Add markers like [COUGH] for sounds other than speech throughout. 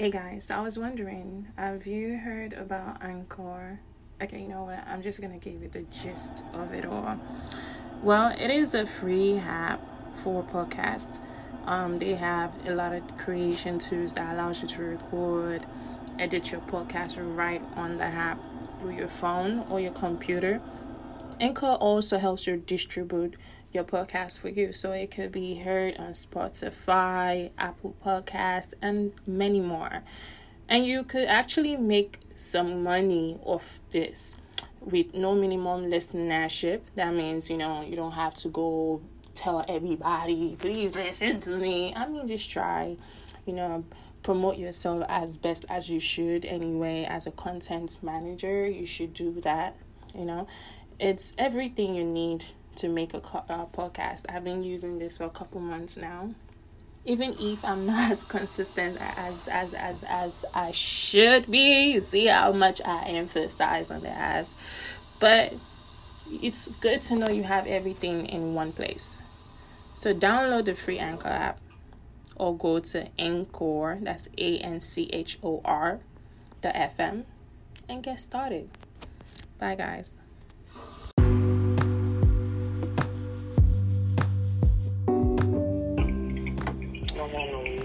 Hey guys, I was wondering, have you heard about Anchor? Okay, you know what? I'm just gonna give you the gist of it all. Well, it is a free app for podcasts. Um, they have a lot of creation tools that allows you to record, edit your podcast right on the app through your phone or your computer. Anchor also helps you distribute your podcast for you. So it could be heard on Spotify, Apple Podcast, and many more. And you could actually make some money off this with no minimum listenership. That means, you know, you don't have to go tell everybody, please listen to me. I mean, just try, you know, promote yourself as best as you should anyway. As a content manager, you should do that, you know. It's everything you need to make a, a uh, podcast. I've been using this for a couple months now. Even if I'm [LAUGHS] not as consistent as as as as I should be, see how much I emphasize on the as, but it's good to know you have everything in one place. So download the free Anchor app or go to Anchor, that's A N C H O R, the FM, and get started. Bye, guys.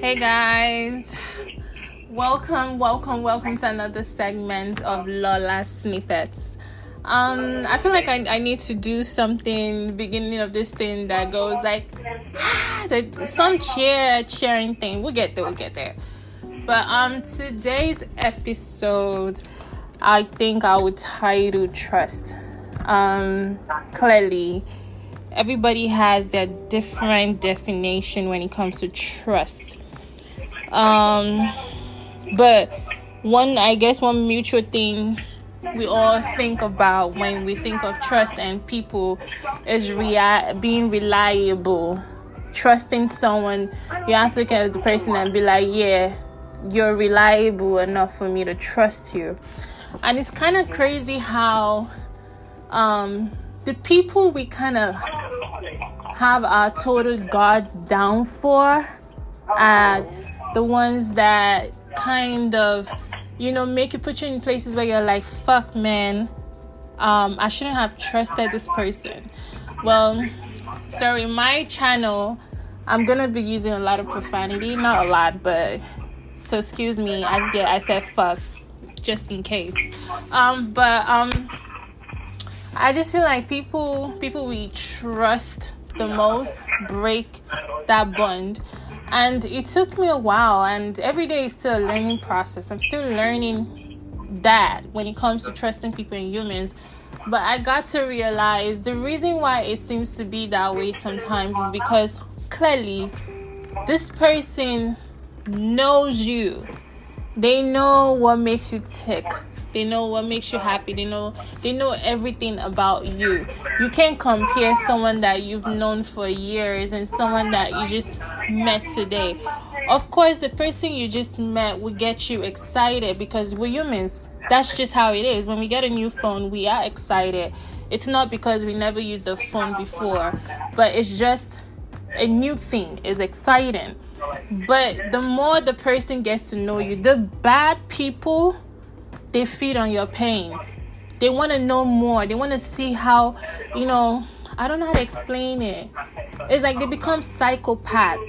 Hey guys, welcome, welcome, welcome to another segment of Lola Snippets. Um, I feel like I, I need to do something beginning of this thing that goes [SIGHS] like some cheer cheering thing. We'll get there, we'll get there. But um today's episode I think I would title trust. Um clearly everybody has their different definition when it comes to trust. Um, but one, I guess, one mutual thing we all think about when we think of trust and people is rea- being reliable. Trusting someone, you have to look at the person and be like, yeah, you're reliable enough for me to trust you. And it's kind of crazy how um, the people we kind of have our total guards down for the ones that kind of you know make you put you in places where you're like fuck man um i shouldn't have trusted this person well sorry my channel i'm gonna be using a lot of profanity not a lot but so excuse me i yeah i said fuck just in case um but um I just feel like people people we trust the most break that bond. And it took me a while and every day is still a learning process. I'm still learning that when it comes to trusting people and humans. But I got to realize the reason why it seems to be that way sometimes is because clearly this person knows you. They know what makes you tick they know what makes you happy. They know they know everything about you. You can't compare someone that you've known for years and someone that you just met today. Of course, the person you just met will get you excited because we're humans. That's just how it is. When we get a new phone, we are excited. It's not because we never used a phone before, but it's just a new thing. It's exciting. But the more the person gets to know you, the bad people they feed on your pain. They want to know more. They want to see how, you know, I don't know how to explain it. It's like they become psychopath,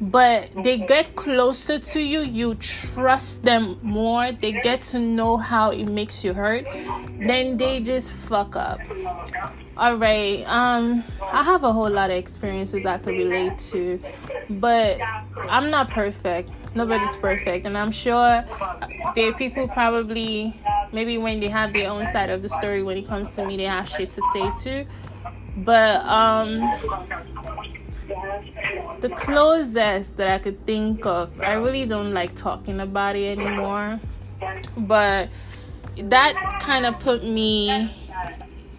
but they get closer to you. You trust them more. They get to know how it makes you hurt. Then they just fuck up. All right. Um, I have a whole lot of experiences I could relate to, but I'm not perfect nobody's perfect and i'm sure there are people probably maybe when they have their own side of the story when it comes to me they have shit to say too but um the closest that i could think of i really don't like talking about it anymore but that kind of put me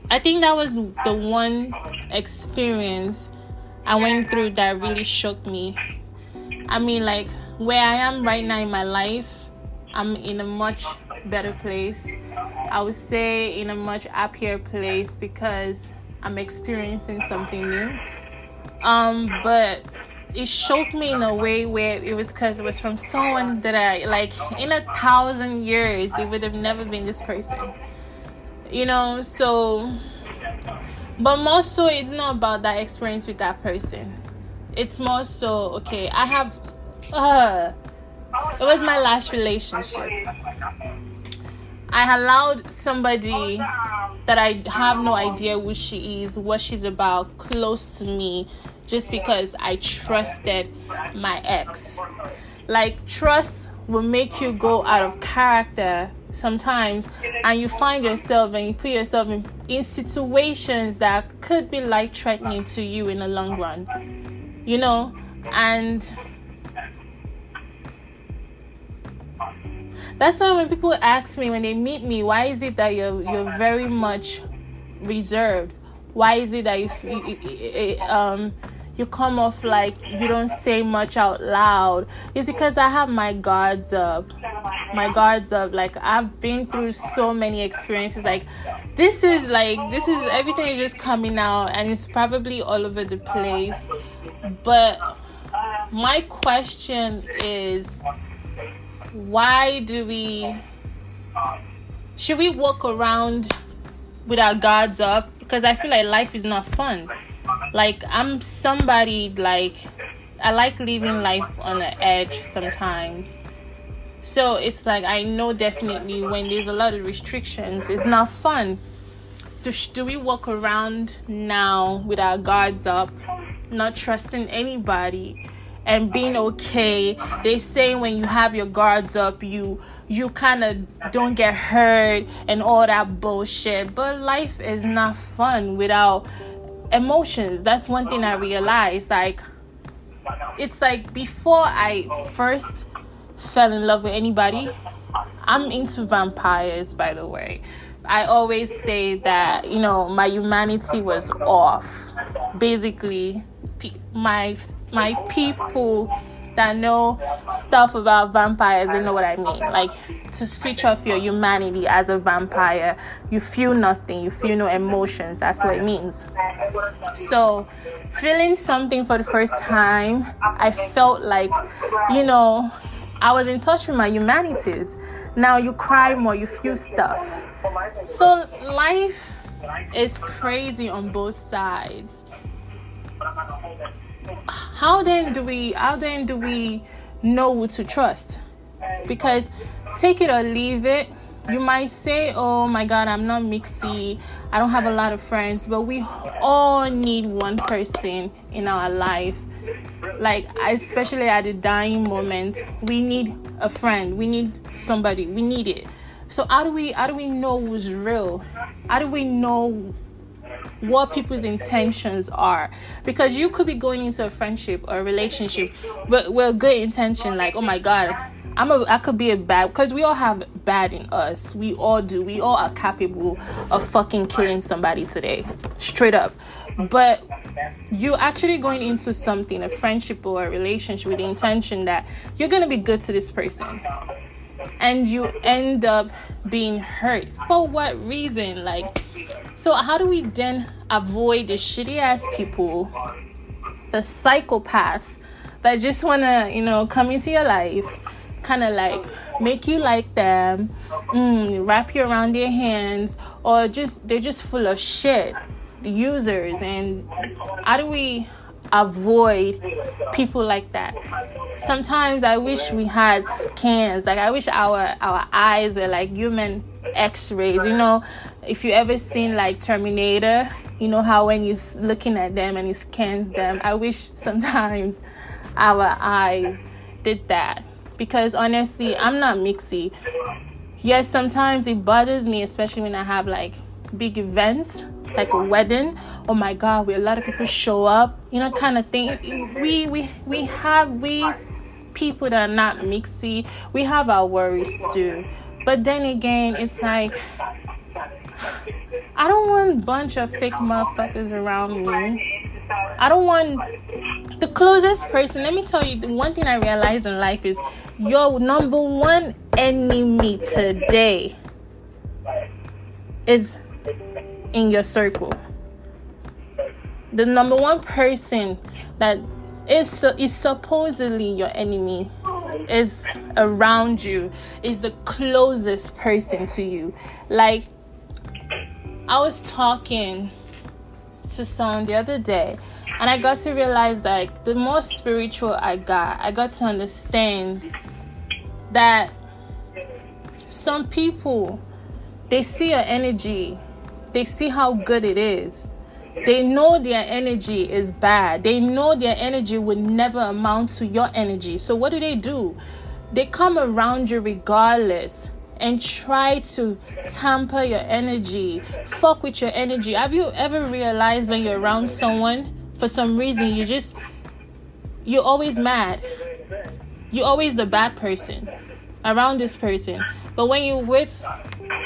i think that was the one experience i went through that really shook me i mean like where I am right now in my life, I'm in a much better place. I would say in a much happier place because I'm experiencing something new. Um, but it shocked me in a way where it was because it was from someone that I like in a thousand years it would have never been this person. You know, so but more so it's not about that experience with that person. It's more so okay, I have uh it was my last relationship. I allowed somebody that I have no idea who she is, what she's about, close to me just because I trusted my ex. Like, trust will make you go out of character sometimes, and you find yourself and you put yourself in, in situations that could be life threatening to you in the long run, you know, and that's why when people ask me when they meet me why is it that you're you're very much reserved? Why is it that you, you um you come off like you don't say much out loud. It's because i have my guards up. My guards up. Like i've been through so many experiences. Like this is like this is everything is just coming out and it's probably all over the place. But my question is why do we should we walk around with our guards up? Because i feel like life is not fun like i'm somebody like i like living life on the edge sometimes. So it's like i know definitely when there's a lot of restrictions it's not fun. Do, do we walk around now with our guards up not trusting anybody and being okay? They say when you have your guards up you you kind of don't get hurt and all that bullshit but life is not fun without emotions. That's one thing i realized like it's like before i first fell in love with anybody i'm into vampires by the way. I always say that you know my humanity was off. Basically my my people that know stuff about vampires they know what i mean. Like to switch off your humanity as a vampire you feel nothing you feel no emotions that's what it means. So feeling something for the first time i felt like you know i was in touch with my humanities. Now you cry more you feel stuff. So life is crazy on both sides how then do we how then do we know who to trust? Because take it or leave it you might say oh my god i'm not mixy. I don't have a lot of friends but we all need one person in our life. Like especially at the dying moments we need a friend. We need somebody. We need it. So how do we how do we know who's real? How do we know what people's intentions are. Because you could be going into a friendship or a relationship with, with a good intention like oh my god i'm a i could be a bad because we all have bad in us. We all do. We all are capable of fucking killing somebody today. Straight up. But you're actually going into something a friendship or a relationship with the intention that you're gonna be good to this person. And you end up being hurt. For what reason? Like so how do we then avoid the shitty ass people the psychopaths that just want to you know come into your life kind of like make you like them mm, wrap you around their hands or just they're just full of shit The users and how do we avoid people like that. Sometimes I wish we had scans. Like I wish our our eyes were like human X-rays. You know, if you ever seen like Terminator, you know how when you're looking at them and he scans them. I wish sometimes [LAUGHS] our eyes did that. Because honestly, I'm not mixy. Yes, sometimes it bothers me, especially when I have like big events like a wedding. Oh my god where a lot of people show up you know kind of thing. We we we have we people that are not mixy. We have our worries too. But then again it's like i don't want a bunch of fake motherfuckers around me. I don't want the closest person. Let me tell you the one thing i realized in life is your number one enemy today is in your circle. The number one person that is is supposedly your enemy is around you is the closest person to you. Like i was talking to someone the other day and i got to realize that the more spiritual i got i got to understand that some people they see your energy they see how good it is they know their energy is bad. They know their energy would never amount to your energy. So, what do they do? They come around you regardless and try to tamper your energy, fuck with your energy. Have you ever realized when you're around someone, for some reason, you just, you're always mad? You're always the bad person around this person. But when you're with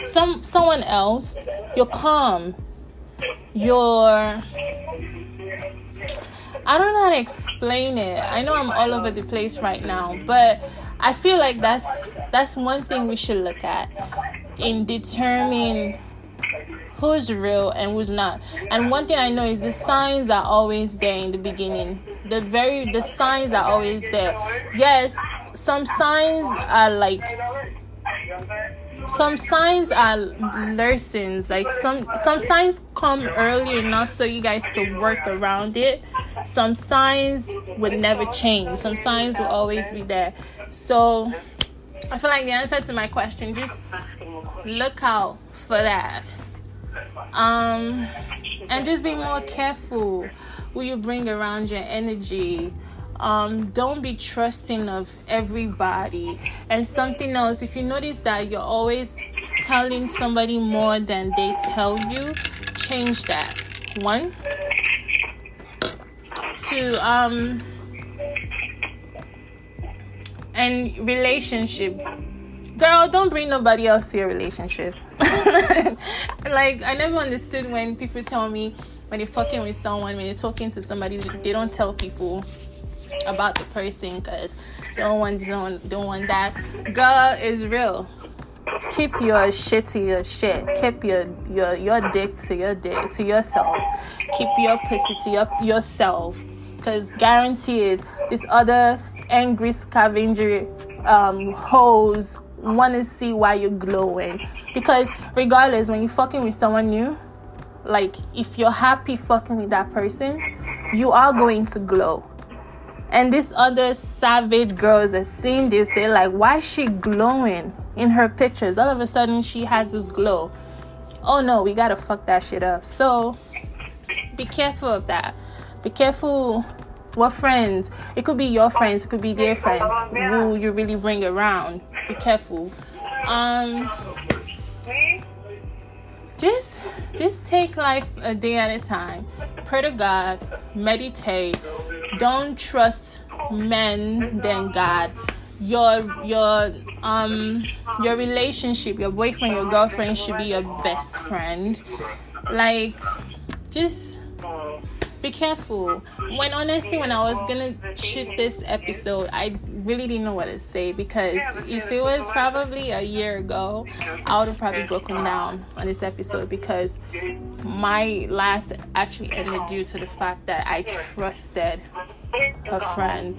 some someone else, you're calm You're I don't know how to explain it. I know I'm all over the place right now, but I feel like that's that's one thing we should look at in determining who's real and who's not. And one thing I know is the signs are always there in the beginning. The very the signs are always there. Yes, some signs are like some signs are lessons like some some signs come early enough so you guys can work around it some signs would never change some signs will always be there so i feel like the answer to my question just look out for that um and just be more careful who you bring around your energy um, don't be trusting of everybody. And something else, if you notice that you're always telling somebody more than they tell you, change that. One. Two, um, and relationship. Girl, don't bring nobody else to your relationship. [LAUGHS] like, I never understood when people tell me when they're fucking with someone, when they're talking to somebody, they don't tell people about the person because don't want don't, don't want that. Girl is real. Keep your shit to your shit. Keep your your your dick to your dick to yourself. Keep your pussy to your, yourself. Cause guarantee is this other angry scavenger um hoes want to see why you're glowing. Because regardless, when you're fucking with someone new, like if you're happy fucking with that person, you are going to glow and these other savage girls are seeing this, they're like, why is she glowing in her pictures? All of a sudden, she has this glow. Oh no, we gotta fuck that shit up. So be careful of that. Be careful what friends. It could be your friends, it could be their friends who you really bring around. Be careful. Um just just take life a day at a time. Pray to God, meditate, don't trust men than God. Your your um your relationship, your boyfriend, your girlfriend should be your best friend. Like just be careful. When honestly, when I was gonna shoot this episode, I really didn't know what to say because if it was probably a year ago, I would have probably broken down on this episode because my last actually ended due to the fact that I trusted a friend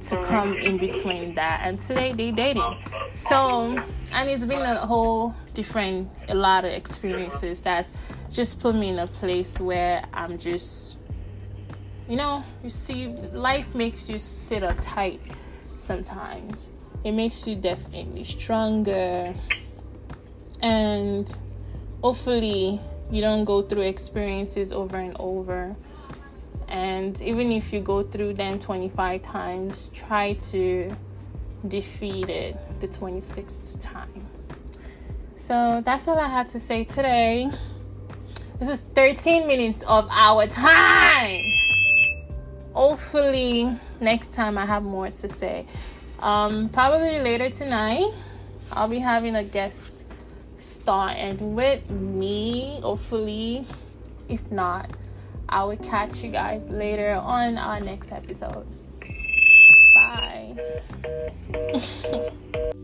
to come in between that and today they dating so and it's been a whole different a lot of experiences that's just put me in a place where i'm just you know you see life makes you sit up tight sometimes. It makes you definitely stronger. And hopefully you don't go through experiences over and over. And even if you go through them 25 times try to defeat it the 26th time. So that's all i had to say today. This is 13 minutes of our time hopefully next time i have more to say um, probably later tonight i'll be having a guest starting with me hopefully if not I will catch you guys later on our next episode. Bye. [LAUGHS]